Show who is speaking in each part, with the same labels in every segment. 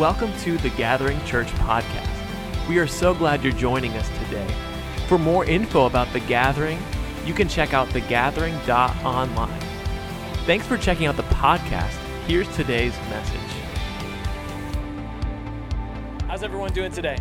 Speaker 1: Welcome to the Gathering Church podcast. We are so glad you're joining us today. For more info about The Gathering, you can check out thegathering.online. Thanks for checking out the podcast. Here's today's message. How's everyone doing today?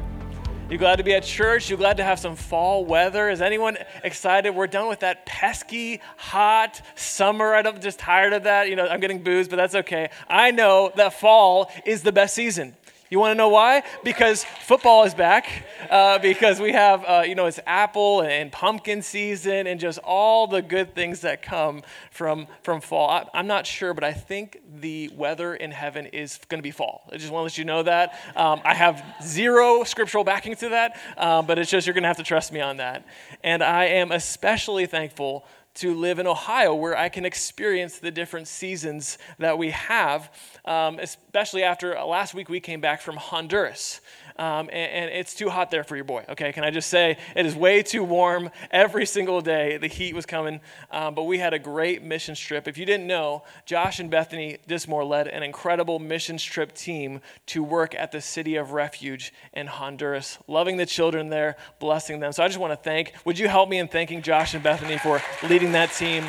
Speaker 1: You glad to be at church? You glad to have some fall weather? Is anyone excited? We're done with that pesky, hot summer. I'm just tired of that. You know, I'm getting booze, but that's okay. I know that fall is the best season. You want to know why? Because football is back. Uh, because we have, uh, you know, it's apple and pumpkin season and just all the good things that come from, from fall. I, am not sure, but I think the weather in heaven is going to be fall. I just want to let you know that. Um, I have zero scriptural backing to that, um, but it's just you're going to have to trust me on that. And I am especially thankful to live in Ohio where I can experience the different seasons that we have, um, especially after last week we came back from Honduras um, and, and, it's too hot there for your boy. Okay, can I just say it is way too warm every single day. The heat was coming, um, but we had a great mission trip. If you didn't know, Josh and Bethany Dismore led an incredible mission trip team to work at the City of Refuge in Honduras, loving the children there, blessing them. So I just want to thank. Would you help me in thanking Josh and Bethany for leading that team?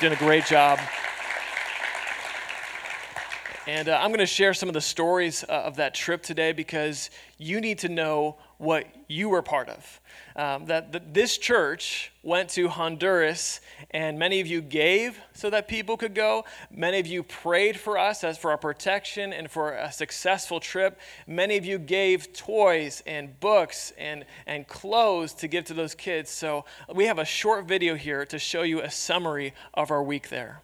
Speaker 1: Doing a great job. And uh, I'm going to share some of the stories uh, of that trip today because you need to know what you were part of. Um, that, that this church went to Honduras, and many of you gave so that people could go. Many of you prayed for us as for our protection and for a successful trip. Many of you gave toys and books and, and clothes to give to those kids. So we have a short video here to show you a summary of our week there.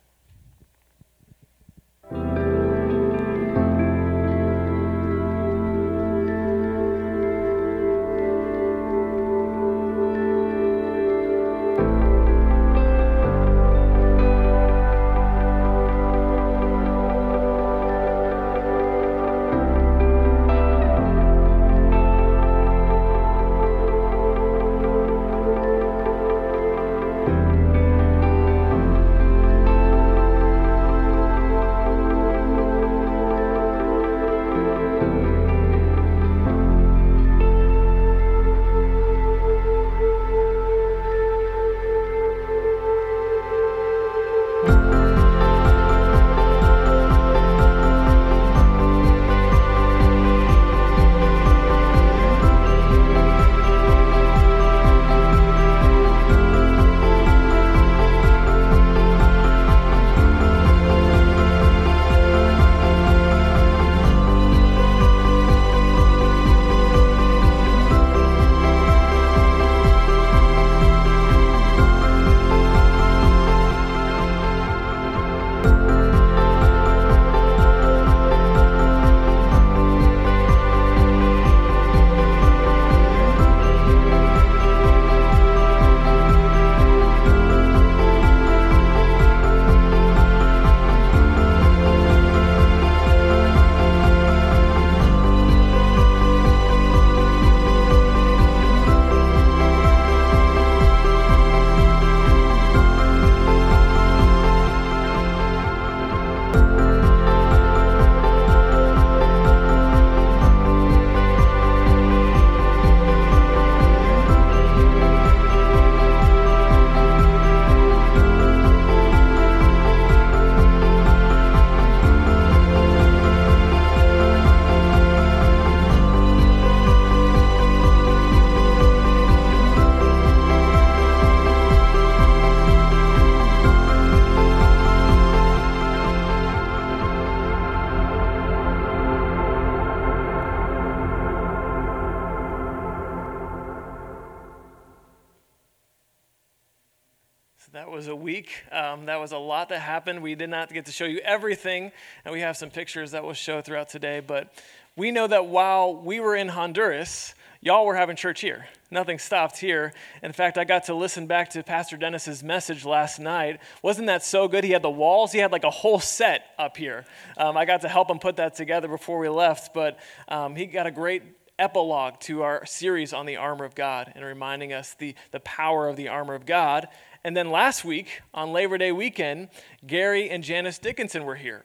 Speaker 1: Happened. We did not get to show you everything, and we have some pictures that we'll show throughout today. But we know that while we were in Honduras, y'all were having church here. Nothing stopped here. In fact, I got to listen back to Pastor Dennis's message last night. Wasn't that so good? He had the walls, he had like a whole set up here. Um, I got to help him put that together before we left, but um, he got a great epilogue to our series on the armor of God and reminding us the, the power of the armor of God and then last week, on Labor Day weekend, Gary and Janice Dickinson were here.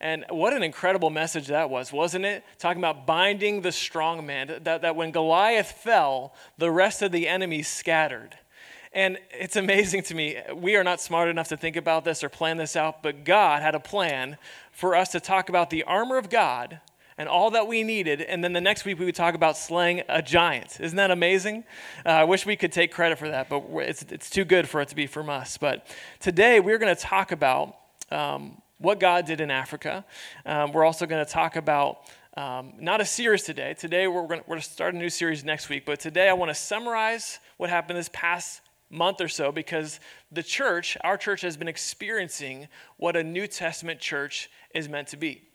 Speaker 1: And what an incredible message that was, wasn't it? Talking about binding the strong man, that, that when Goliath fell, the rest of the enemy scattered. And it's amazing to me. We are not smart enough to think about this or plan this out, but God had a plan for us to talk about the armor of God and all that we needed. And then the next week, we would talk about slaying a giant. Isn't that amazing? Uh, I wish we could take credit for that, but it's, it's too good for it to be from us. But today, we're going to talk about um, what God did in Africa. Um, we're also going to talk about um, not a series today. Today, we're going to start a new series next week. But today, I want to summarize what happened this past month or so because the church, our church, has been experiencing what a New Testament church is meant to be.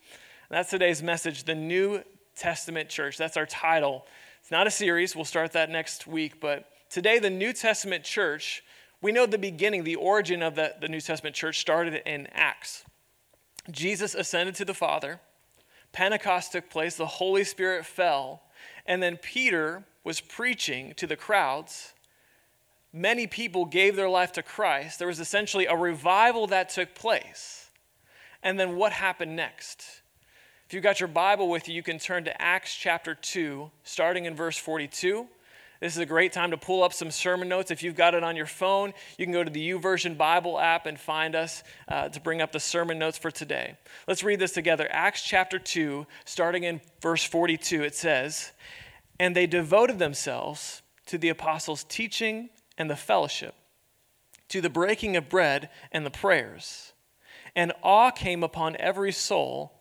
Speaker 1: That's today's message, the New Testament church. That's our title. It's not a series, we'll start that next week. But today, the New Testament church, we know the beginning, the origin of the, the New Testament church started in Acts. Jesus ascended to the Father, Pentecost took place, the Holy Spirit fell, and then Peter was preaching to the crowds. Many people gave their life to Christ. There was essentially a revival that took place. And then what happened next? If you've got your Bible with you, you can turn to Acts chapter 2, starting in verse 42. This is a great time to pull up some sermon notes. If you've got it on your phone, you can go to the YouVersion Bible app and find us uh, to bring up the sermon notes for today. Let's read this together. Acts chapter 2, starting in verse 42, it says, And they devoted themselves to the apostles' teaching and the fellowship, to the breaking of bread and the prayers. And awe came upon every soul,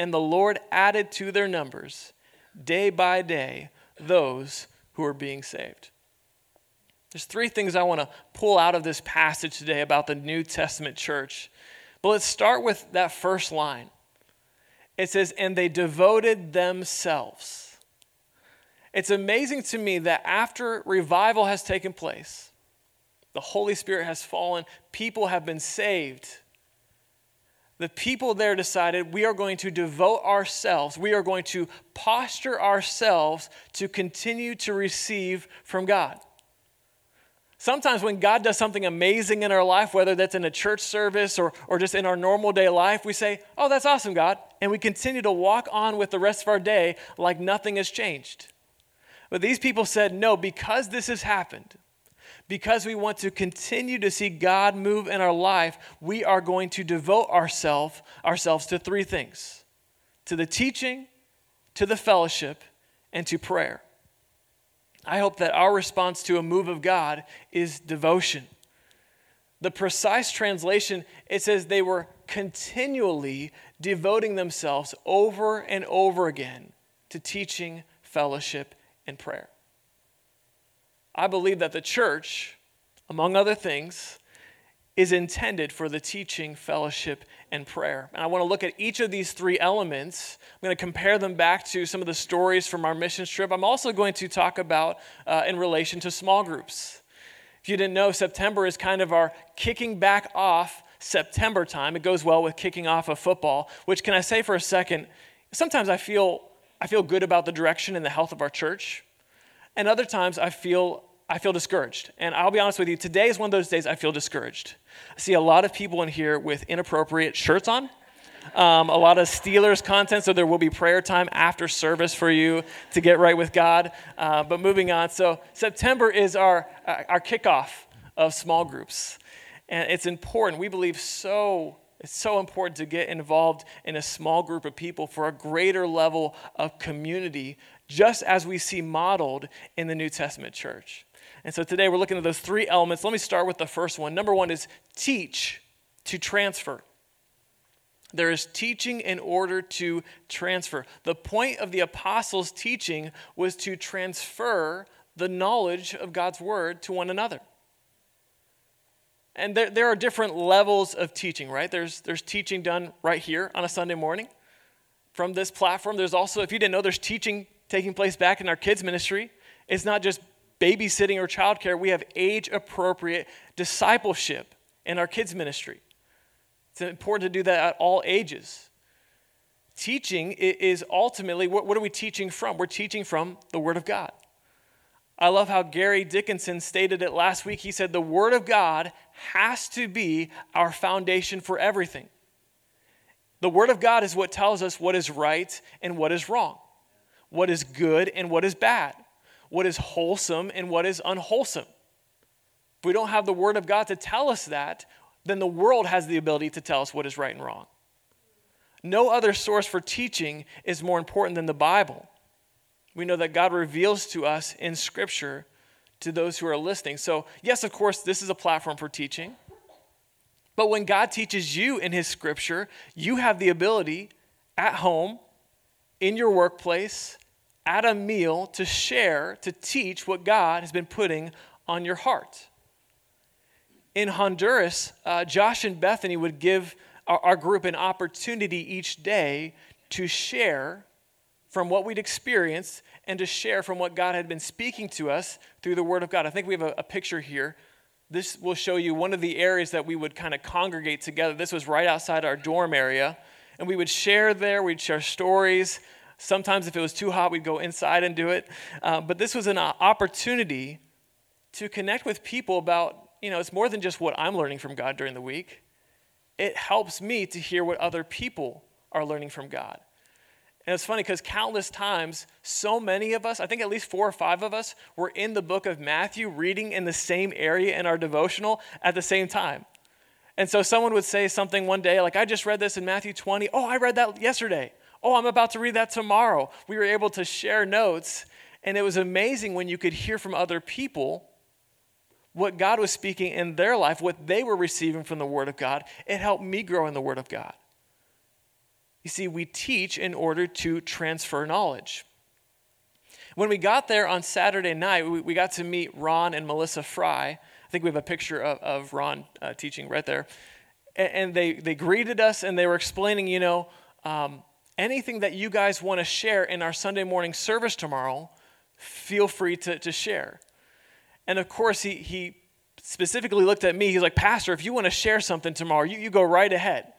Speaker 1: And the Lord added to their numbers, day by day, those who were being saved. There's three things I want to pull out of this passage today about the New Testament church. But let's start with that first line. It says, and they devoted themselves. It's amazing to me that after revival has taken place, the Holy Spirit has fallen, people have been saved. The people there decided we are going to devote ourselves, we are going to posture ourselves to continue to receive from God. Sometimes when God does something amazing in our life, whether that's in a church service or, or just in our normal day life, we say, Oh, that's awesome, God. And we continue to walk on with the rest of our day like nothing has changed. But these people said, No, because this has happened, because we want to continue to see God move in our life, we are going to devote ourselves ourselves to three things to the teaching, to the fellowship, and to prayer. I hope that our response to a move of God is devotion. The precise translation, it says they were continually devoting themselves over and over again to teaching, fellowship, and prayer. I believe that the church, among other things, is intended for the teaching, fellowship, and prayer. And I want to look at each of these three elements. I'm going to compare them back to some of the stories from our mission trip. I'm also going to talk about uh, in relation to small groups. If you didn't know, September is kind of our kicking back off September time. It goes well with kicking off of football, which can I say for a second, sometimes I feel I feel good about the direction and the health of our church. And other times I feel I feel discouraged. And I'll be honest with you, today is one of those days I feel discouraged. I see a lot of people in here with inappropriate shirts on, um, a lot of Steelers content, so there will be prayer time after service for you to get right with God. Uh, but moving on, so September is our, uh, our kickoff of small groups. And it's important. We believe so it's so important to get involved in a small group of people for a greater level of community, just as we see modeled in the New Testament church. And so today we're looking at those three elements. Let me start with the first one. Number one is teach to transfer. There is teaching in order to transfer. The point of the apostles' teaching was to transfer the knowledge of God's word to one another. And there, there are different levels of teaching, right? There's, there's teaching done right here on a Sunday morning from this platform. There's also, if you didn't know, there's teaching taking place back in our kids' ministry. It's not just babysitting or childcare, we have age appropriate discipleship in our kids' ministry. It's important to do that at all ages. Teaching is ultimately, what are we teaching from? We're teaching from the Word of God. I love how Gary Dickinson stated it last week. He said, The Word of God has to be our foundation for everything. The Word of God is what tells us what is right and what is wrong, what is good and what is bad, what is wholesome and what is unwholesome. If we don't have the Word of God to tell us that, then the world has the ability to tell us what is right and wrong. No other source for teaching is more important than the Bible. We know that God reveals to us in Scripture to those who are listening. So, yes, of course, this is a platform for teaching. But when God teaches you in His Scripture, you have the ability at home, in your workplace, at a meal to share, to teach what God has been putting on your heart. In Honduras, uh, Josh and Bethany would give our, our group an opportunity each day to share from what we'd experienced and to share from what God had been speaking to us through the Word of God. I think we have a, a picture here. This will show you one of the areas that we would kind of congregate together. This was right outside our dorm area. And we would share there, we'd share stories. Sometimes, if it was too hot, we'd go inside and do it. Uh, but this was an opportunity to connect with people about, you know, it's more than just what I'm learning from God during the week it helps me to hear what other people are learning from God. And it's funny because countless times, so many of us, I think at least four or five of us, were in the book of Matthew reading in the same area in our devotional at the same time. And so someone would say something one day, like, I just read this in Matthew 20. Oh, I read that yesterday. Oh, I'm about to read that tomorrow. We were able to share notes. And it was amazing when you could hear from other people what God was speaking in their life, what they were receiving from the Word of God, it helped me grow in the Word of God. You see, we teach in order to transfer knowledge. When we got there on Saturday night, we, we got to meet Ron and Melissa Fry. I think we have a picture of, of Ron uh, teaching right there. And, and, they, they greeted us and they were explaining, you know, um, anything that you guys want to share in our Sunday morning service tomorrow, feel free to, to share. And of course, he, he specifically looked at me. He's like, Pastor, if you want to share something tomorrow, you, you go right ahead.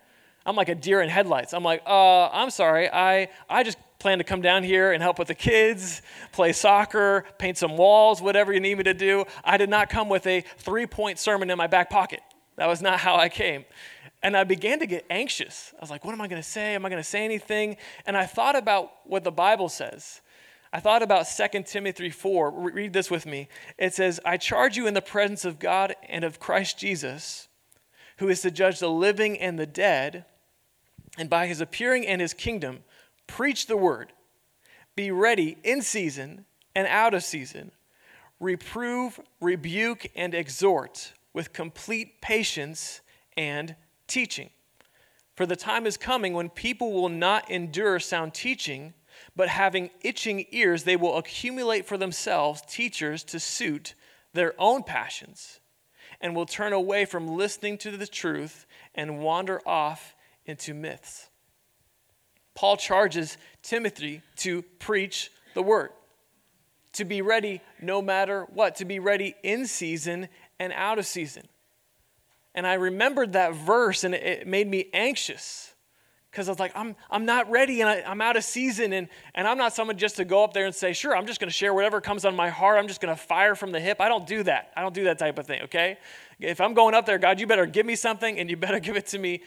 Speaker 1: I'm like a deer in headlights. I'm like, uh, I'm sorry. I, I just plan to come down here and help with the kids, play soccer, paint some walls, whatever you need me to do. I did not come with a three point sermon in my back pocket. That was not how I came. And I began to get anxious. I was like, what am I going to say? Am I going to say anything? And I thought about what the Bible says. I thought about 2 Timothy 4. Read this with me. It says, I charge you in the presence of God and of Christ Jesus, who is to judge the living and the dead, and by his appearing and his kingdom, preach the word. Be ready in season and out of season. Reprove, rebuke, and exhort with complete patience and teaching. For the time is coming when people will not endure sound teaching but having itching ears, they will accumulate for themselves teachers to suit their own passions, and will turn away from listening to the truth and wander off into myths. Paul charges Timothy to preach the word, to be ready no matter what, to be ready in season and out of season. And I remembered that verse and it made me anxious because I was like, I'm, I'm not ready and I, am out of season. And, and I'm not someone just to go up there and say, sure, I'm just going to share whatever comes on my heart. I'm just going to fire from the hip. I don't do that. I don't do that type of thing, okay? If I'm going up there, God, you better give me something and you better give it to me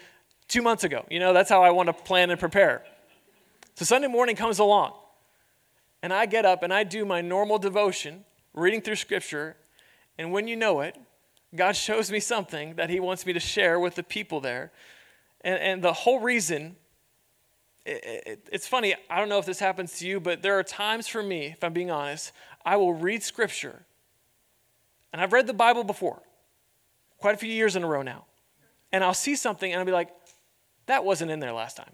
Speaker 1: two months ago. You know, that's how I want to plan and prepare. So Sunday morning comes along and I get up and I do my normal devotion, reading through scripture. And when you know it, God shows me something that He wants me to share with the people there. And, and the whole reason, it, it, it's funny, I don't know if this happens to you, but there are times for me, if I'm being honest, I will read scripture. And I've read the Bible before, quite a few years in a row now. And I'll see something and I'll be like, that wasn't in there last time.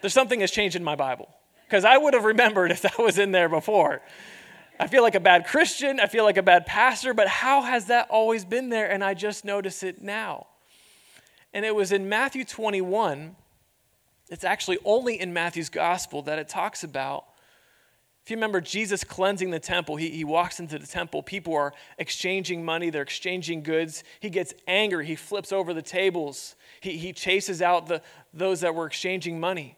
Speaker 1: There's something has changed in my Bible. Because I would have remembered if that was in there before. I feel like a bad Christian. I feel like a bad pastor, but how has that always been there and I just notice it now? And it was in Matthew 21, It's actually only in Matthew's gospel that it talks about. If you remember Jesus cleansing the temple, he, he walks into the temple. People are exchanging money, they're exchanging goods. He gets angry, he flips over the tables, he, he chases out the, those that were exchanging money.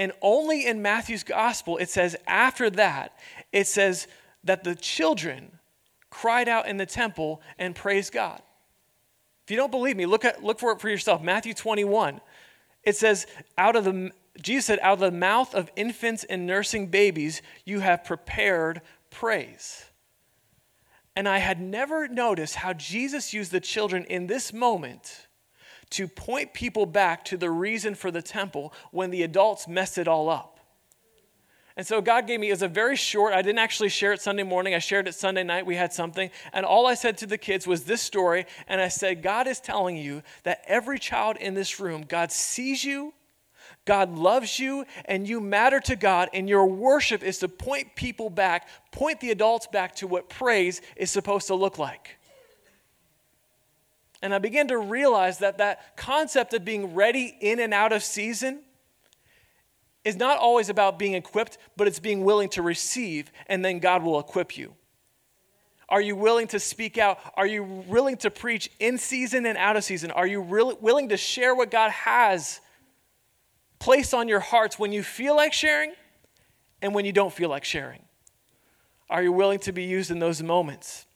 Speaker 1: And only in Matthew's gospel, it says after that, it says that the children cried out in the temple and praised God. If you don't believe me, look, at, look for it for yourself. Matthew 21. It says, out of the, Jesus said, out of the mouth of infants and nursing babies, you have prepared praise. And I had never noticed how Jesus used the children in this moment to point people back to the reason for the temple when the adults messed it all up. And so God gave me, it was a very short, I didn't actually share it Sunday morning. I shared it Sunday night. We had something. And all I said to the kids was this story. And I said, God is telling you that every child in this room, God sees you, God loves you, and you matter to God. And your worship is to point people back, point the adults back to what praise is supposed to look like. And I began to realize that that concept of being ready in and out of season is not always about being equipped, but it's being willing to receive, and then God will equip you. Are you willing to speak out? Are you willing to preach in season and out of season? Are you really willing to share what God has placed on your hearts when you feel like sharing and when you don't feel like sharing? Are you willing to be used in those moments?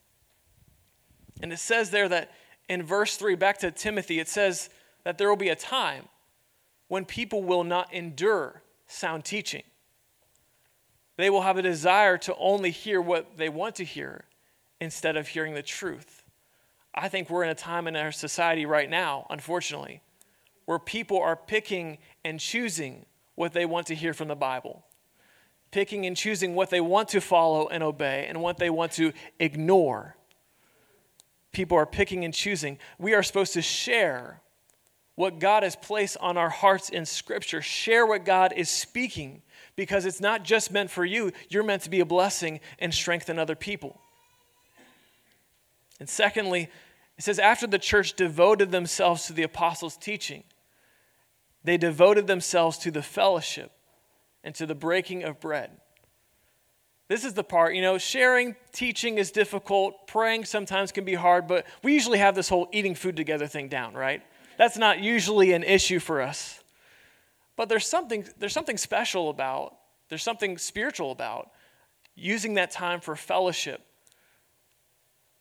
Speaker 1: And it says there that in verse 3, back to Timothy, it says that there will be a time when people will not endure sound teaching. They will have a desire to only hear what they want to hear instead of hearing the truth. I think we're in a time in our society right now, unfortunately, where people are picking and choosing what they want to hear from the Bible, picking and choosing what they want to follow and obey and what they want to ignore people are picking and choosing. We are supposed to share what God has placed on our hearts in Scripture, share what God is speaking, because it's not just meant for you, you're meant to be a blessing and strengthen other people. And secondly, it says, after the church devoted themselves to the apostles' teaching, they devoted themselves to the fellowship and to the breaking of bread. This is the part, you know, sharing, teaching is difficult, praying sometimes can be hard, but we usually have this whole eating food together thing down, right? That's not usually an issue for us. But there's something, there's something special about, there's something spiritual about using that time for fellowship.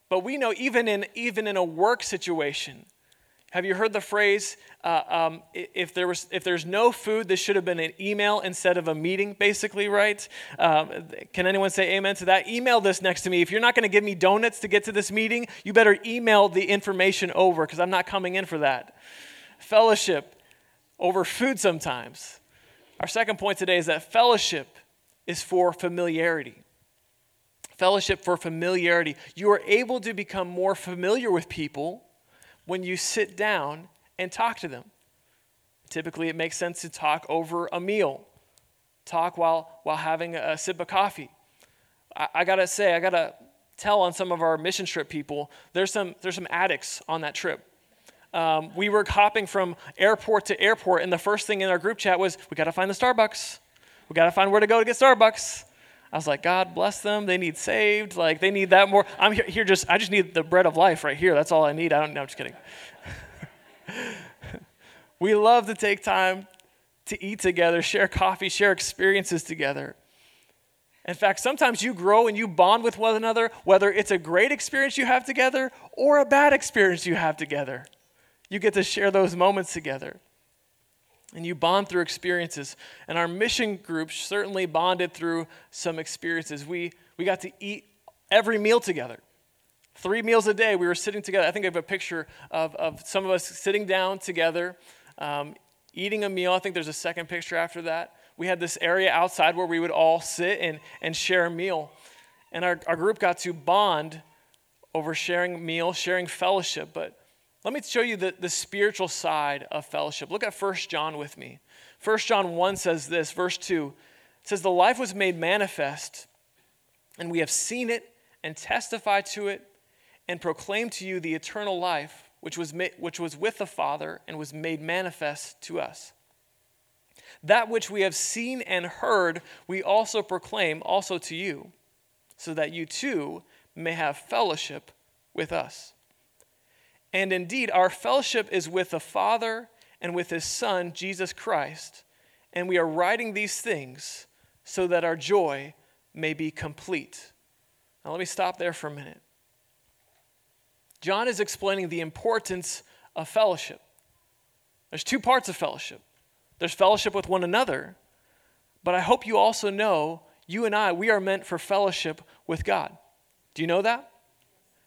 Speaker 1: But we know even in, even in a work situation, have you heard the phrase, uh, um, if, there was, if there's no food, this should have been an email instead of a meeting, basically, right? Um, can anyone say amen to that? Email this next to me. If you're not going to give me donuts to get to this meeting, you better email the information over because I'm not coming in for that. Fellowship over food sometimes. Our second point today is that fellowship is for familiarity. Fellowship for familiarity. You are able to become more familiar with people when you sit down and talk to them. Typically, it makes sense to talk over a meal, talk while, while having a, sip of coffee. I, I gotta say, I gotta tell on some of our mission trip people, there's some, there's some addicts on that trip. Um, we were hopping from airport to airport, and the first thing in our group chat was, We gotta find the Starbucks. We gotta find where to go to get Starbucks. I was like, God bless them. They need saved. Like they need that more. I'm here, here just, I just need the bread of life right here. That's all I need. I don't know. I'm just kidding. we love to take time to eat together, share coffee, share experiences together. In fact, sometimes you grow and you bond with one another, whether it's a great experience you have together or a bad experience you have together. You get to share those moments together and you bond through experiences. And our mission group certainly bonded through some experiences. We, we got to eat every meal together. Three meals a day, we were sitting together. I think I have a picture of, of some of us sitting down together, um, eating a meal. I think there's a second picture after that. We had this area outside where we would all sit and, and share a meal. And our, our group got to bond over sharing meal, sharing fellowship. But let me show you the, the spiritual side of fellowship. Look at 1 John with me. 1 John 1 says this, verse 2 it says, The life was made manifest, and we have seen it and testified to it and proclaimed to you the eternal life which was, ma- which was with the Father and was made manifest to us. That which we have seen and heard, we also proclaim also to you, so that you too may have fellowship with us. And indeed, our fellowship is with the Father and with his Son, Jesus Christ. And we are writing these things so that our joy may be complete. Now, let me stop there for a minute. John is explaining the importance of fellowship. There's two parts of fellowship there's fellowship with one another, but I hope you also know you and I, we are meant for fellowship with God. Do you know that?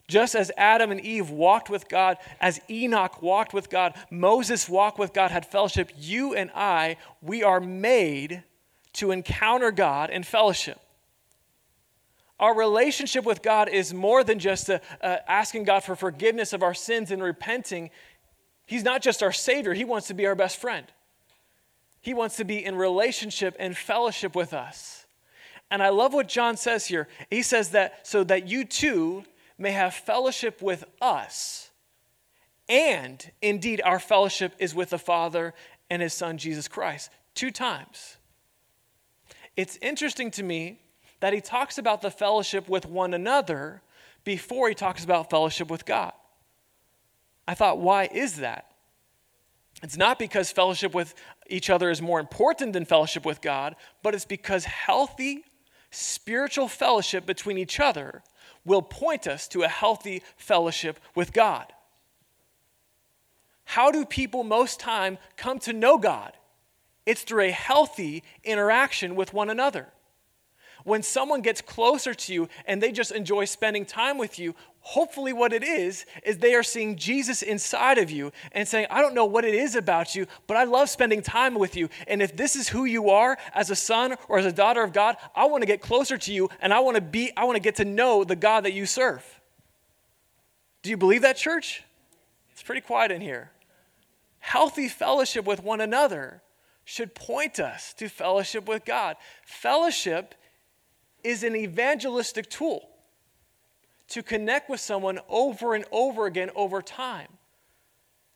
Speaker 1: Just as Adam and Eve walked with God, as Enoch walked with God, Moses walked with God, had fellowship, you and I, we are made to encounter God in fellowship. Our relationship with God is more than just a, uh, asking God for forgiveness of our sins and repenting. He's not just our Savior, He wants to be our best friend. He wants to be in relationship and fellowship with us. And I love what John says here. He says that so that you too may have fellowship with us. And indeed, our fellowship is with the Father and His Son, Jesus Christ. Two times. It's interesting to me that he talks about the fellowship with one another before he talks about fellowship with God. I thought, why is that? It's not because fellowship with each other is more important than fellowship with God, but it's because healthy spiritual fellowship between each other will point us to a healthy fellowship with God. How do people most time come to know God? It's through a healthy interaction with one another. When someone gets closer to you and they just enjoy spending time with you, hopefully what it is is they are seeing Jesus inside of you and saying, I don't know what it is about you, but I love spending time with you. And if this is who you are as a son or as a daughter of God, I want to get closer to you and I want to be I want to get to know the God that you serve. Do you believe that, church? It's pretty quiet in here. Healthy fellowship with one another should point us to fellowship with God. Fellowship is an evangelistic tool to connect with someone over and over again over time.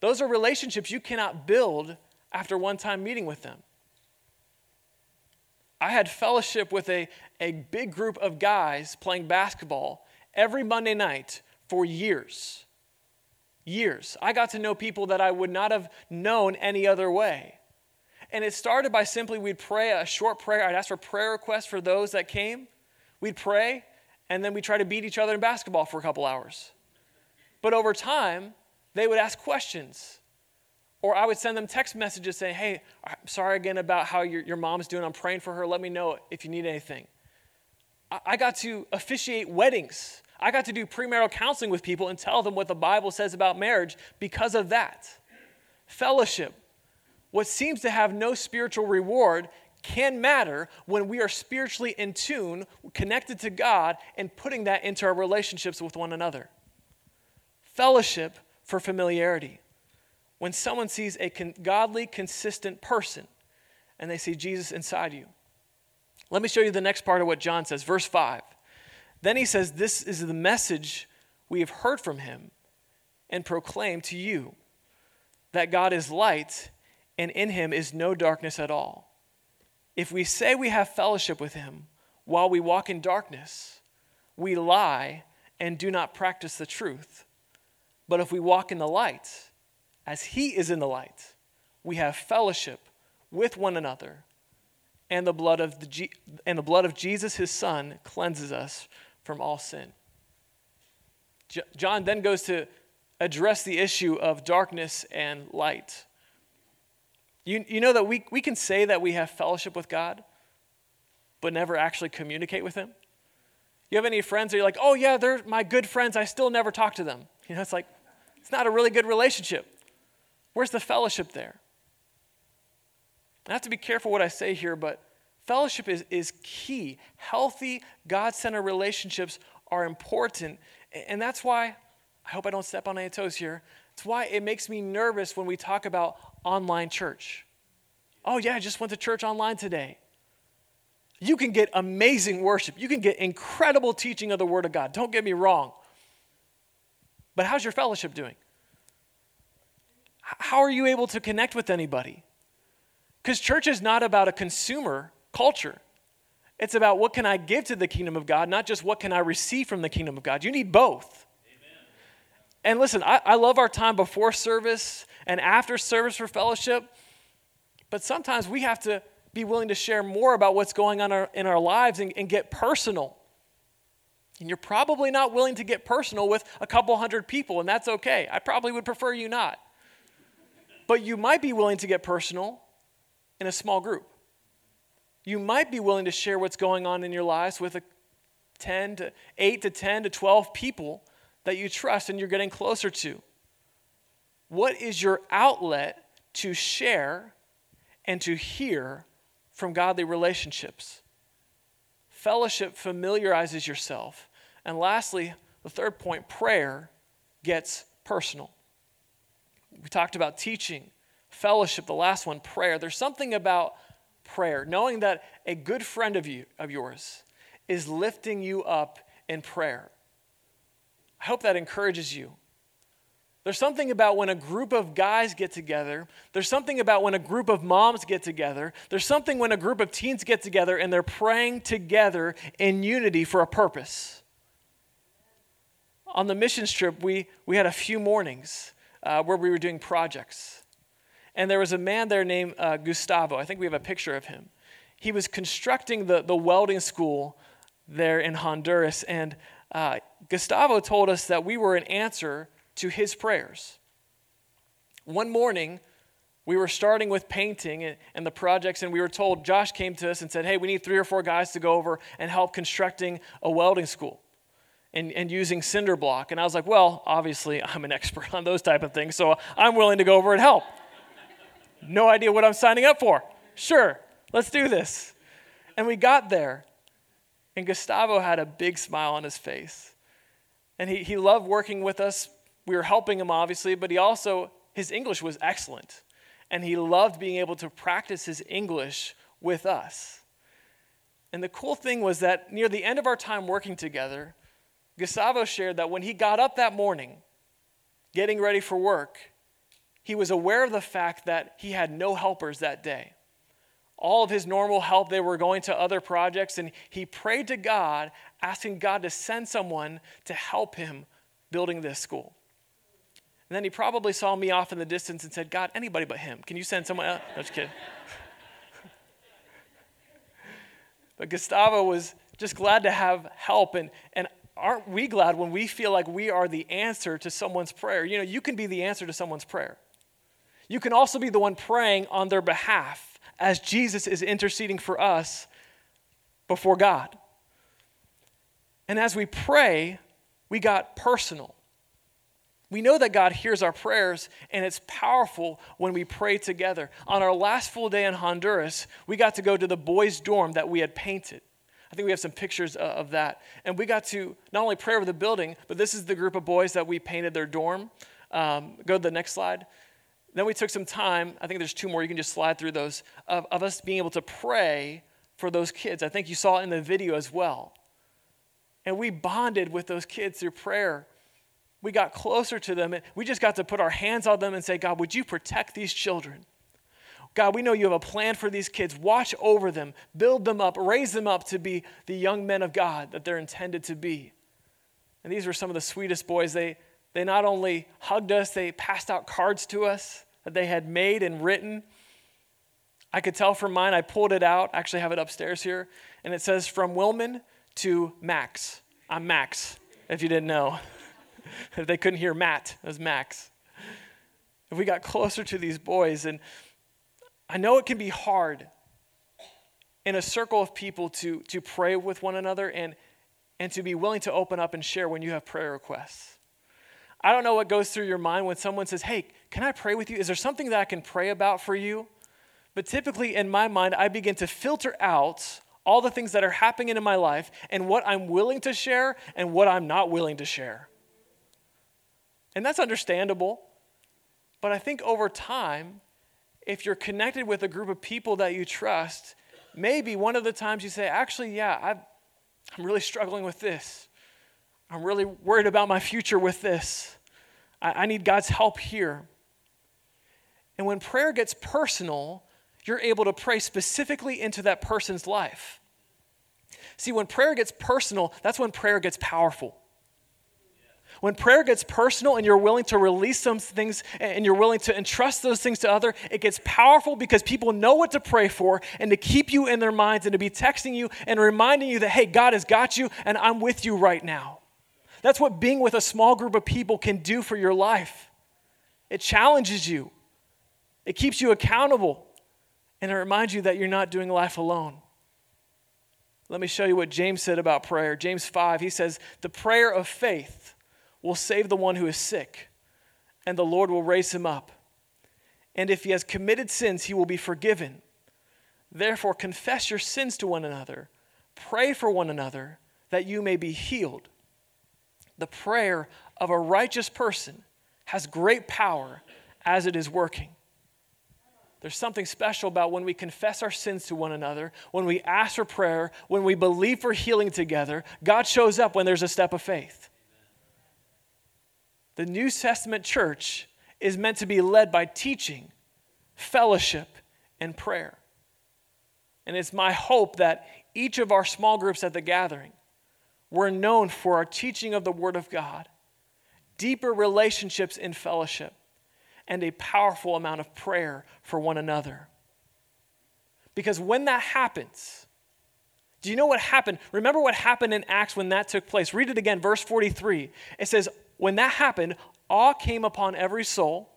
Speaker 1: Those are relationships you cannot build after one time meeting with them. I had fellowship with a, a big group of guys playing basketball every Monday night for years. Years. I got to know people that I would not have known any other way. And it started by simply we'd pray a short prayer. I'd ask for prayer requests for those that came. We'd pray, and then we'd try to beat each other in basketball for a couple hours. But over time, they would ask questions. Or I would send them text messages saying, Hey, I'm sorry again about how your, your mom's doing. I'm praying for her. Let me know if you need anything. I, I got to officiate weddings. I got to do premarital counseling with people and tell them what the Bible says about marriage because of that. Fellowship. What seems to have no spiritual reward can matter when we are spiritually in tune, connected to God, and putting that into our relationships with one another. Fellowship for familiarity. When someone sees a con- godly, consistent person and they see Jesus inside you. Let me show you the next part of what John says, verse 5. Then he says, This is the message we have heard from him and proclaim to you that God is light and in him is no darkness at all. If we say we have fellowship with him while we walk in darkness, we lie and do not practice the truth. But if we walk in the light, as he is in the light, we have fellowship with one another, and the blood of, the and the blood of Jesus, his son, cleanses us from all sin. J- John then goes to address the issue of darkness and light. You, you know that we, we can say that we have fellowship with God, but never actually communicate with Him? You have any friends that you're like, oh, yeah, they're my good friends. I still never talk to them. You know, it's like, it's not a really good relationship. Where's the fellowship there? I have to be careful what I say here, but fellowship is, is key. Healthy, God centered relationships are important. And that's why, I hope I don't step on any toes here. It's why it makes me nervous when we talk about online church. Oh, yeah, I just went to church online today. You can get amazing worship. You can get incredible teaching of the Word of God. Don't get me wrong. But how's your fellowship doing? How are you able to connect with anybody? Because church is not about a consumer culture. It's about what can I give to the kingdom of God, not just what can I receive from the kingdom of God. You need both. Amen. And listen, I, I love our time before service and after service for fellowship, but sometimes we have to be willing to share more about what's going on in our lives and, and get personal. And you're probably not willing to get personal with a couple hundred people, and that's okay. I probably would prefer you not. But you might be willing to get personal in a small group. You might be willing to share what's going on in your lives with a 10 to 8 to 10 to 12 people that you trust and you're getting closer to. What is your outlet to share and to hear from godly relationships? Fellowship familiarizes yourself. And lastly, the third point prayer gets personal. We talked about teaching, fellowship, the last one, prayer. There's something about prayer, knowing that a good friend of you of yours is lifting you up in prayer. I hope that encourages you. There's something about when a group of guys get together. There's something about when a group of moms get together. There's something when a group of teens get together and they're praying together in unity for a purpose. On the mission trip, we, we had a few mornings uh, where we were doing projects. And there was a man there named uh, Gustavo. I think we have a picture of him. He was constructing the, the welding school there in Honduras. And uh, Gustavo told us that we were an answer to his prayers. One morning, we were starting with painting and, the projects, and we were told, Josh came to us and said, Hey, we need three or four guys to go over and help constructing a welding school and, and using cinder block. And I was like, well, obviously, I'm an expert on those type of things, so I'm willing to go over and help. no idea what I'm signing up for. Sure, let's do this. And we got there, and Gustavo had a big smile on his face. And he, he loved working with us. We were helping him, obviously, but he also, his English was excellent. And he loved being able to practice his English with us. And the cool thing was that near the end of our time working together, Gustavo shared that when he got up that morning, getting ready for work, he was aware of the fact that he had no helpers that day. All of his normal help, they were going to other projects, and he prayed to God, asking God to send someone to help him building this school. And then he probably saw me off in the distance and said, God, anybody but him. Can you send someone else? No, just kidding. but Gustavo was just glad to have help. And, and aren't we glad when we feel like we are the answer to someone's prayer? You know, you can be the answer to someone's prayer. You can also be the one praying on their behalf as Jesus is interceding for us before God. And as we pray, we got personal. We know that God hears our prayers, and it's powerful when we pray together. On our last full day in Honduras, we got to go to the boys' dorm that we had painted. I think we have some pictures uh, of that. And we got to not only pray over the building, but this is the group of boys that we painted their dorm. Um, go to the next slide. Then we took some time, I think there's two more, you can just slide through those, of, of us being able to pray for those kids. I think you saw it in the video as well. And we bonded with those kids through prayer. We got closer to them, and we just got to put our hands on them and say, God, would you protect these children? God, we know you have a plan for these kids. Watch over them, build them up, raise them up to be the young men of God that they're intended to be. And these were some of the sweetest boys. They, they not only hugged us, they passed out cards to us that they had made and written. I could tell from mine, I pulled it out, I actually have it upstairs here, and it says, From Wilman to Max. I'm Max, if you didn't know. If they couldn't hear Matt, it was Max. If we got closer to these boys, and I know it can be hard in a circle of people to, to pray with one another and, and to be willing to open up and share when you have prayer requests. I don't know what goes through your mind when someone says, Hey, can I pray with you? Is there something that I can pray about for you? But typically in my mind, I begin to filter out all the things that are happening in my life and what I'm willing to share and what I'm not willing to share. And that's understandable. But I think over time, if you're connected with a group of people that you trust, maybe one of the times you say, actually, yeah, i am really struggling with this. I'm really worried about my future with this. I, I need God's help here. And when prayer gets personal, you're able to pray specifically into that person's life. See, when prayer gets personal, that's when prayer gets powerful. When prayer gets personal and you're willing to release some things and you're willing to entrust those things to other, it gets powerful because people know what to pray for and to keep you in their minds and to be texting you and reminding you that, hey, God has got you and I'm with you right now. That's what being with a small group of people can do for your life. It challenges you, it keeps you accountable, and it reminds you that you're not doing life alone. Let me show you what James said about prayer. James 5, he says, The prayer of faith will save the one who is sick, and the Lord will raise him up. And if he has committed sins, he will be forgiven. Therefore, confess your sins to one another, pray for one another, that you may be healed. The prayer of a righteous person has great power as it is working. There's something special about when we confess our sins to one another, when we ask for prayer, when we believe for healing together. God shows up when there's a step of faith. The New Testament church is meant to be led by teaching, fellowship, and prayer. And it's my hope that each of our small groups at the gathering, we're known for our teaching of the Word of God, deeper relationships in fellowship, and a powerful amount of prayer for one another. Because when that happens, do you know what happened? Remember what happened in Acts when that took place? Read it again, verse 43. It says, when that happened, awe came upon every soul.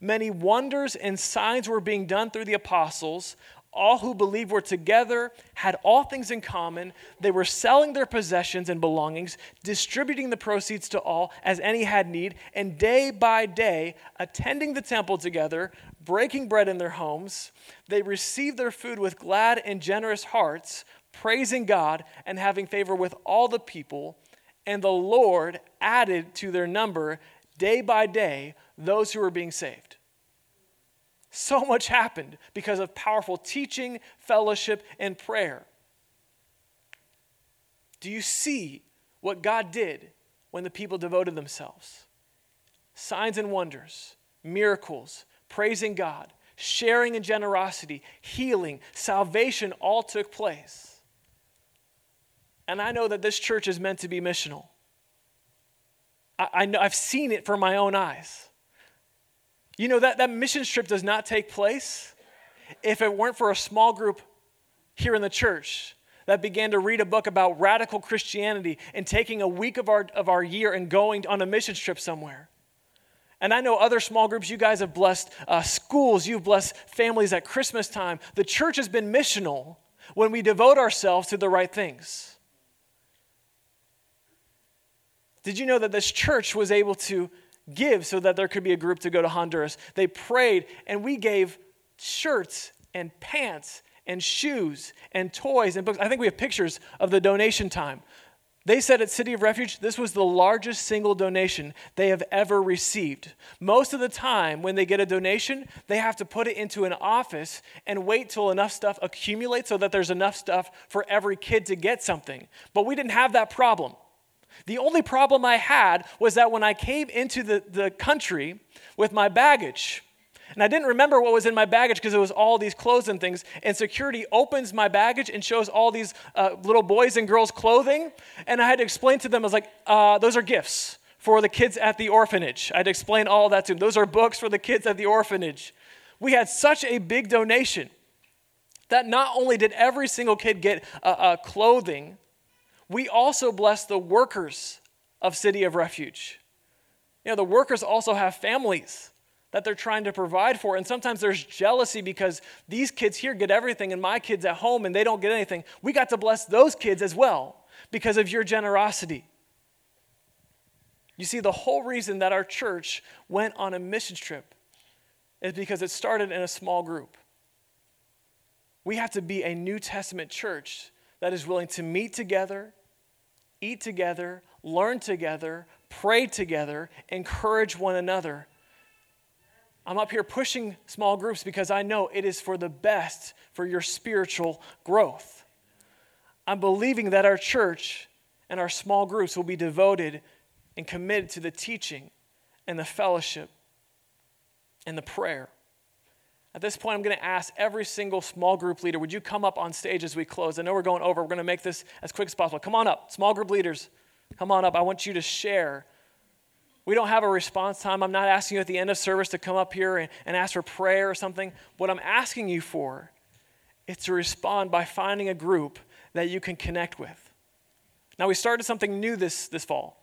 Speaker 1: Many wonders and signs were being done through the apostles. All who believed were together, had all things in common. They were selling their possessions and belongings, distributing the proceeds to all as any had need, and day by day, attending the temple together, breaking bread in their homes. They received their food with glad and generous hearts, praising God and having favor with all the people and the Lord added to their number day by day those who were being saved. So much happened because of powerful teaching, fellowship, and prayer. Do you see what God did when the people devoted themselves? Signs and wonders, miracles, praising God, sharing in generosity, healing, salvation all took place. And I know that this church is meant to be missional. I, I know, I've seen it for my own eyes. You know, that, that mission trip does not take place if it weren't for a small group here in the church that began to read a book about radical Christianity and taking a week of our, of our year and going on a mission trip somewhere. And I know other small groups, you guys have blessed uh, schools, you've blessed families at Christmas time. The church has been missional when we devote ourselves to the right things. Did you know that this church was able to give so that there could be a group to go to Honduras? They prayed, and we gave shirts and pants and shoes and toys and books. I think we have pictures of the donation time. They said at City of Refuge, this was the largest single donation they have ever received. Most of the time, when they get a donation, they have to put it into an office and wait till enough stuff accumulates so that there's enough stuff for every kid to get something. But we didn't have that problem. The only problem I had was that when I came into the, the country with my baggage, and I didn't remember what was in my baggage because it was all these clothes and things. And security opens my baggage and shows all these uh, little boys and girls' clothing. And I had to explain to them, I was like, uh, those are gifts for the kids at the orphanage. I'd explain all that to them. Those are books for the kids at the orphanage. We had such a big donation that not only did every single kid get uh, uh clothing, we also bless the workers of City of Refuge. You know, the workers also have families that they're trying to provide for. And sometimes there's jealousy because these kids here get everything and my kids at home and they don't get anything. We got to bless those kids as well because of your generosity. You see, the whole reason that our church went on a mission trip is because it started in a small group. We have to be a New Testament church that is willing to meet together eat together, learn together, pray together, encourage one another. I'm up here pushing small groups because I know it is for the best for your spiritual growth. I'm believing that our church and our small groups will be devoted and committed to the teaching and the fellowship and the prayer. At this point, I'm going to ask every single small group leader, would you come up on stage as we close? I know we're going over. We're going to make this as quick as possible. Come on up. Small group leaders, come on up. I want you to share. We don't have a response time. I'm not asking you at the end of service to come up here and, and ask for prayer or something. What I'm asking you for is to respond by finding a group that you can connect with. Now, we started something new this, this fall.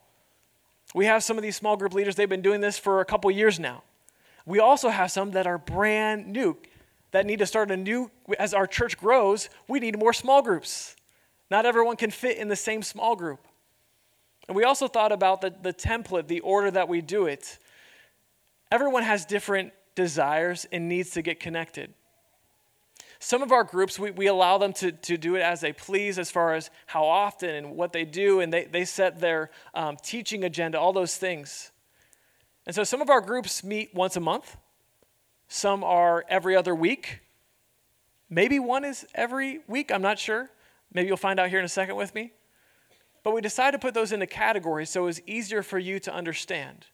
Speaker 1: We have some of these small group leaders, they've been doing this for a couple years now. We also have some that are brand new, that need to start a new, as our church grows, we need more small groups. Not everyone can fit in the same small group. And we also thought about the, the template, the order that we do it. Everyone has different desires and needs to get connected. Some of our groups, we, we allow them to, to do it as they please as far as how often and what they do, and they, they set their um, teaching agenda, all those things. And so some of our groups meet once a month, some are every other week. Maybe one is every week, I'm not sure. Maybe you'll find out here in a second with me. But we decided to put those into categories so it was easier for you to understand.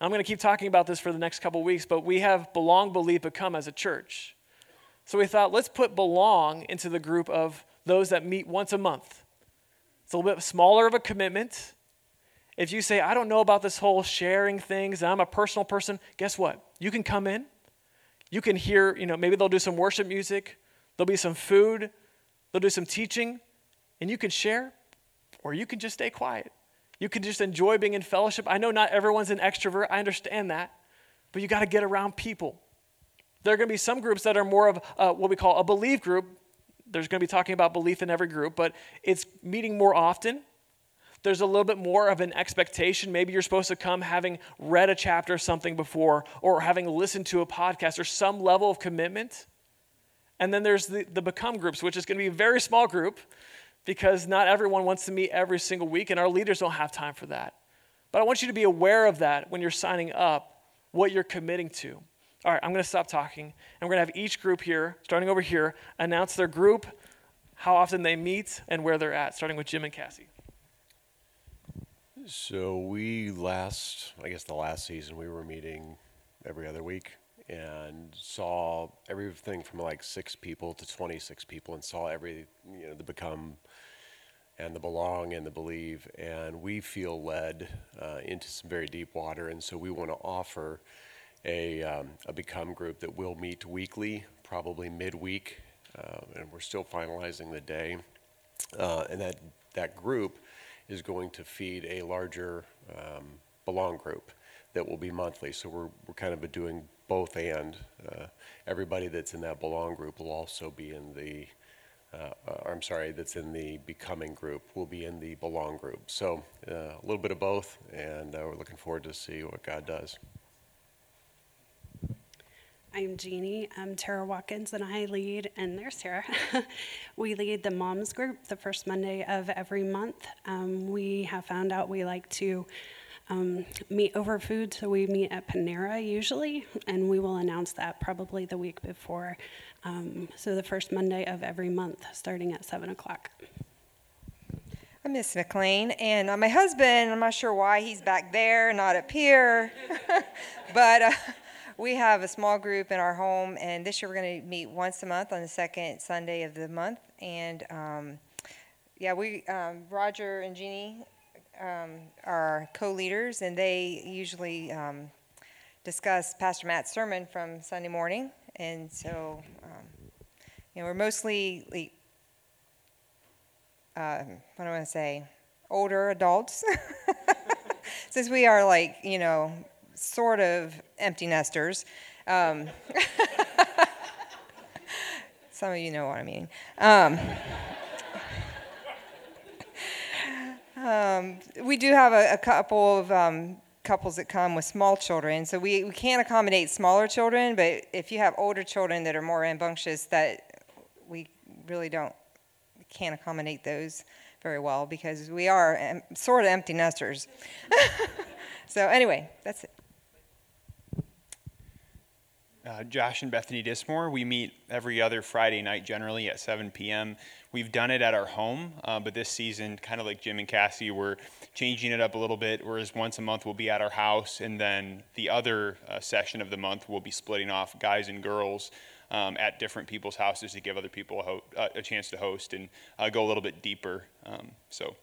Speaker 1: I'm going to keep talking about this for the next couple weeks, but we have belong, believe, become as a church. So we thought, let's put belong into the group of those that meet once a month. It's a little bit smaller of a commitment. If you say, I don't know about this whole sharing things, I'm a personal person, guess what? You can come in. You can hear, you know, maybe they'll do some worship music, there'll be some food, they'll do some teaching, and you can share, or you can just stay quiet. You can just enjoy being in fellowship. I know not everyone's an extrovert, I understand that, but you got to get around people. There are going to be some groups that are more of what we call a belief group. There's going to be talking about belief in every group, but it's meeting more often there's a little bit more of an expectation. Maybe you're supposed to come having read a chapter or something before, or having listened to a podcast, or some level of commitment. And then there's the, the Become groups, which is going to be a very small group because not everyone wants to meet every single week, and our leaders don't have time for that. But I want you to be aware of that when you're signing up, what you're committing to. All right, I'm going to stop talking, and we're going to have each group here, starting over here, announce their group, how often they meet, and where they're at, starting with Jim and Cassie.
Speaker 2: So we last, I guess the last season, we were meeting every other week and saw everything from like six people to 26 people and saw every, you know, the become and the belong and the believe. And we feel led uh, into some very deep water. And so we want to offer a, um, a become group that will meet weekly, probably midweek. Uh, and we're still finalizing the day. Uh, and that, that group is going to feed a larger um, belong group that will be monthly. So we're, we're kind of doing both and. Uh, everybody that's in that belong group will also be in the, uh, uh, I'm sorry, that's in the becoming group will be in the belong group. So uh, a little bit of both, and uh, we're looking forward to see what God does.
Speaker 3: I'm Jeannie. I'm Tara Watkins, and I lead, and there's Tara. we lead the moms group the first Monday of every month. Um, we have found out we like to um, meet over food, so we meet at Panera usually, and we will announce that probably the week before. Um, so the first Monday of every month, starting at 7 o'clock.
Speaker 4: I'm Miss McLean, and uh, my husband, I'm not sure why he's back there, not up here, but. Uh, we have a small group in our home, and this year we're going to meet once a month on the second Sunday of the month. And um, yeah, we um, Roger and Jeannie um, are co-leaders, and they usually um, discuss Pastor Matt's sermon from Sunday morning. And so, um, you know, we're mostly uh, what do I want to say? Older adults. Since we are like, you know, sort of empty nesters. Um, some of you know what I mean. Um, um, we do have a, a couple of um, couples that come with small children, so we, we can accommodate smaller children, but if you have older children that are more rambunctious, that we really don't can't accommodate those very well because we are um, sort of empty nesters. so anyway, that's it.
Speaker 5: Uh, Josh and Bethany Dismore. We meet every other Friday night, generally at 7 p.m. We've done it at our home, uh, but this season, kind of like Jim and Cassie, we're changing it up a little bit. Whereas once a month we'll be at our house, and then the other uh, session of the month we'll be splitting off guys and girls. Um, at different people's houses to give other people a, ho- uh, a chance to host and uh, go a little bit deeper. Um, so,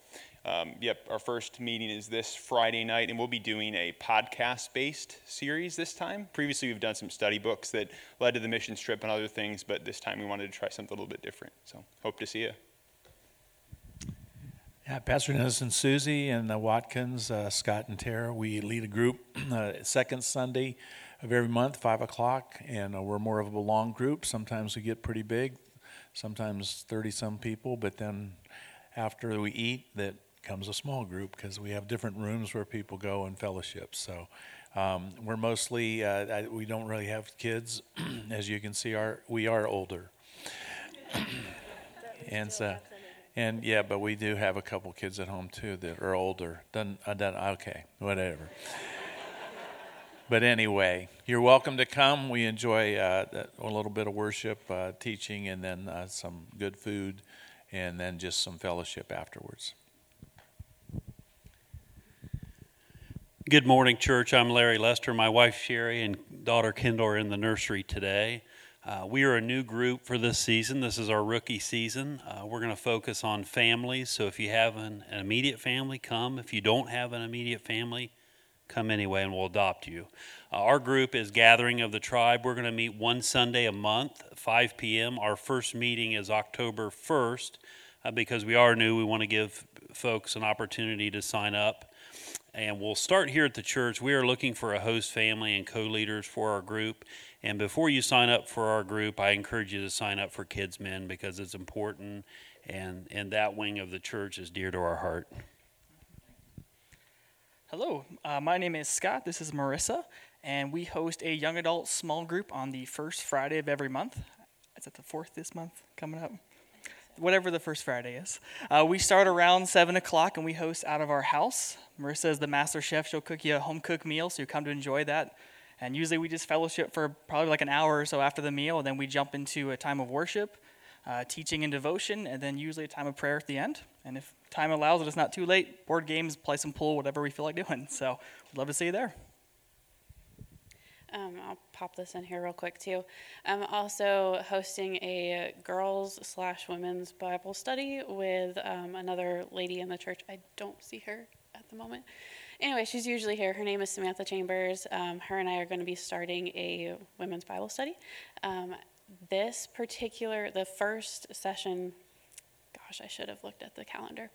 Speaker 5: um, yep, our first meeting is this Friday night, and we'll be doing a podcast based series this time. Previously, we've done some study books that led to the mission trip and other things, but this time we wanted to try something a little bit different. So, hope to see you.
Speaker 6: Yeah, Pastor Dennis and Susie and uh, Watkins, uh, Scott and Tara, we lead a group uh, second Sunday of every month, 5 o'clock, and uh, we're more of a long group. Sometimes we get pretty big, sometimes 30 some people, but then after we eat, that comes a small group because we have different rooms where people go and fellowship. So um, we're mostly, uh, we don't really have kids. As you can see, our, we are older. and so. And yeah, but we do have a couple kids at home too that are older. Doesn't, uh, doesn't okay, whatever. but anyway, you're welcome to come. We enjoy uh, a little bit of worship, uh, teaching, and then uh, some good food, and then just some fellowship afterwards.
Speaker 7: Good morning, church. I'm Larry Lester. My wife Sherry and daughter Kendall are in the nursery today. Uh, we are a new group for this season. This is our rookie season. Uh, we're going to focus on families. So if you have an, an, immediate family, come. If you don't have an immediate family, come anyway and we'll adopt you. Uh, our group is Gathering of the Tribe. We're going to meet one Sunday a month, 5 p.m. Our first meeting is October 1st uh, because we are new. We want to give folks an opportunity to sign up. And we'll start here at the church. We are looking for a host family and co leaders for our group. And before you sign up for our group, I encourage you to sign up for Kids Min because it's important and, and that wing of the church is dear to our heart.
Speaker 8: Hello, uh, my name is Scott. This is Marissa, and we host a young adult small group on the first Friday of every month. Is that the fourth this month coming up? Whatever the first Friday is. Uh, we start around 7 o'clock and we host out of our house. Marissa is the master chef. She'll cook you a home cooked meal, so you come to enjoy that. And usually we just fellowship for probably like an hour or so after the meal, and then we jump into a time of worship, uh, teaching and devotion, and then usually a time of prayer at the end. And if time allows, it it's not too late, board games, play some pool, whatever we feel like doing. So we'd love to see you there.
Speaker 9: Um, I'll pop this in here real quick too. I'm also hosting a girls slash women's Bible study with um, another lady in the church. I don't see her at the moment anyway, she's usually here. Her name is Samantha Chambers. Um, her and I are going to be starting a women's Bible study. Um, this particular, the first session, gosh, I should have looked at the calendar.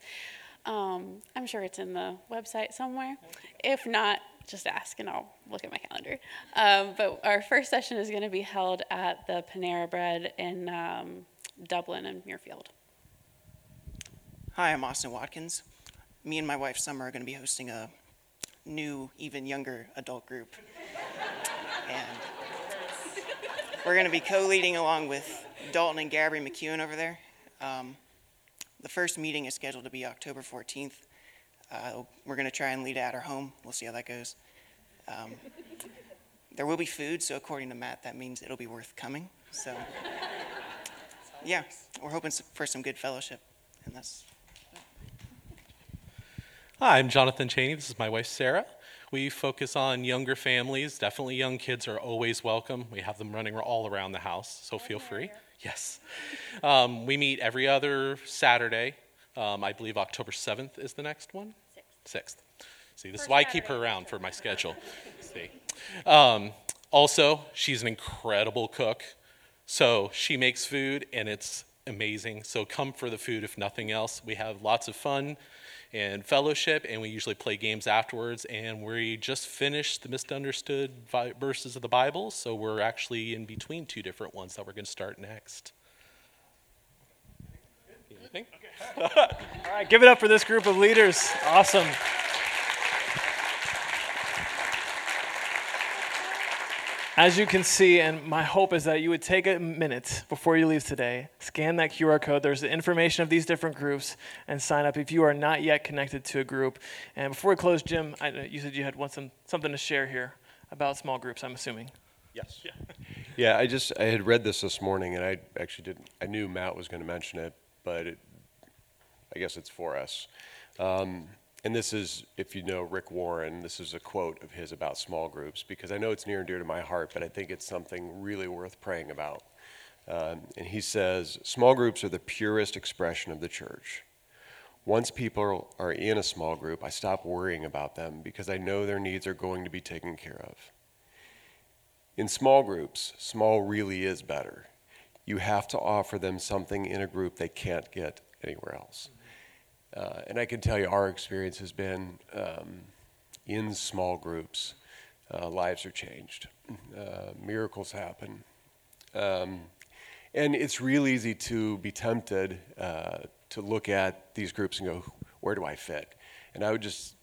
Speaker 9: Um, I'm sure it's in the website somewhere. If not, just ask and I'll look at my calendar. Um, but our first session is going to be held at the Panera Bread in um, Dublin and Muirfield.
Speaker 10: Hi, I'm Austin Watkins. Me and my wife Summer are going to be hosting a new, even younger adult group. and we're going to be co leading along with Dalton and Gabby McEwen over there. Um, the first meeting is scheduled to be October 14th. Uh, we're going to try and lead at our home. We'll see how that goes. Um, there will be food, so according to Matt, that means it'll be worth coming. So, yeah, we're hoping for some good fellowship, and that's
Speaker 11: Hi, I'm Jonathan Cheney. This is my wife, Sarah. We focus on younger families. Definitely young kids are always welcome. We have them running all around the house, so feel free. Yes. Um, we meet every other Saturday. Um, I believe October 7th is the next one? 6th. 6th. See, this First is why I keep her around for my schedule. See. Um, also, she's an incredible cook. So she makes food and it's amazing. So come for the food if nothing else. We have lots of fun and fellowship, and we usually play games afterwards. And we just finished the misunderstood verses of the Bible, so we're actually in between two different ones that we're going to start next.
Speaker 1: Anything? All right, give it up for this group of leaders. Awesome. As you can see, and my hope is that you would take a minute before you leave today, scan that QR code. There's the information of these different groups, and sign up if you are not yet connected to a group. And before we close, Jim, I, you said you had one, some, something to share here about small groups, I'm assuming.
Speaker 11: Yes. Yeah.
Speaker 2: Yeah, I just I had read this this morning, and I actually didn't. I knew Matt was going to mention it, but it, I guess it's for us. Um, and this is, if you know Rick Warren, this is a quote of his about small groups because I know it's near and dear to my heart, but I think it's something really worth praying about. Um, and he says, Small groups are the purest expression of the church. Once people are in a small group, I stop worrying about them because I know their needs are going to be taken care of. In small groups, small really is better. You have to offer them something in a group they can't get anywhere else. Uh, and I can tell you, our experience has been um, in small groups, uh, lives are changed, uh, miracles happen. Um, and it's real easy to be tempted uh, to look at these groups and go, where do I fit? And I would just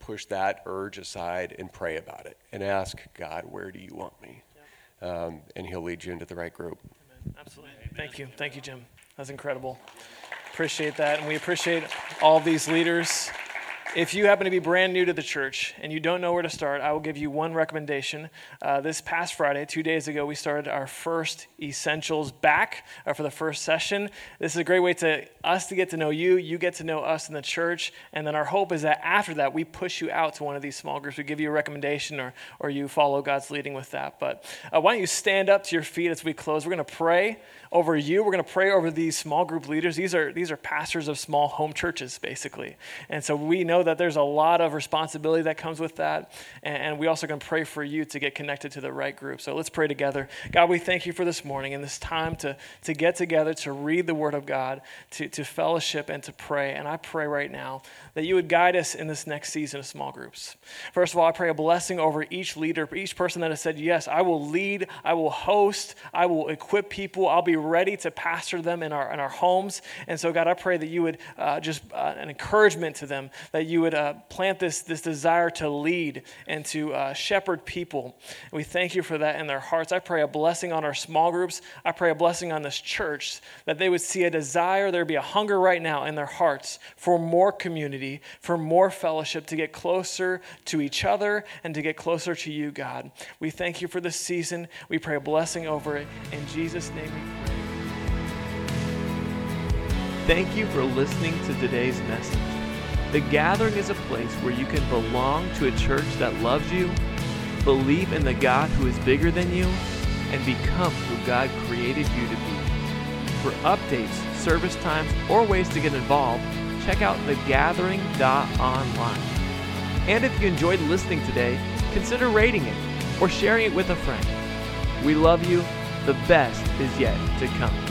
Speaker 2: push that urge aside and pray about it and ask God, where do you want me? Um, and He'll lead you into the right group.
Speaker 1: Amen. Absolutely. Thank you. Thank you, Jim. That's incredible. Appreciate that. And we appreciate all these leaders if you happen to be brand new to the church and you don't know where to start, I will give you one recommendation. Uh, this past Friday, two days ago, we started our first Essentials back uh, for the first session. This is a great way to us to get to know you, you get to know us in the church, and then our hope is that after that, we push you out to one of these small groups. We give you a recommendation or, or you follow God's leading with that. But uh, why don't you stand up to your feet as we close? We're going to pray over you. We're going to pray over these small group leaders. These are, these are pastors of small home churches, basically. And so we know that there's a lot of responsibility that comes with that. And, we also can pray for you to get connected to the right group. So let's pray together. God, we thank you for this morning and this time to, to get together, to read the Word of God, to, to fellowship, and to pray. And I pray right now that you would guide us in this next season of small groups. First of all, I pray a blessing over each leader, each person that has said, Yes, I will lead, I will host, I will equip people, I'll be ready to pastor them in our, in our homes. And so, God, I pray that you would uh, just uh, an encouragement to them, that you would uh, plant this, this desire to lead and to uh, shepherd people. We thank you for that in their hearts. I pray a blessing on our small groups. I pray a blessing on this church, that they would see a desire, there'd be a hunger right now in their hearts for more community, for more fellowship, to get closer to each other and to get closer to you, God. We thank you for this season. We pray a blessing over it. In Jesus' name we pray. Thank you for listening to today's message. The Gathering is a place where you can belong to a church that loves you, believe in the God who is bigger than you, and become who God created you to be. For updates, service times, or ways to get involved, check out thegathering.online. And if you enjoyed listening today, consider rating it or sharing it with a friend. We love you. The best is yet to come.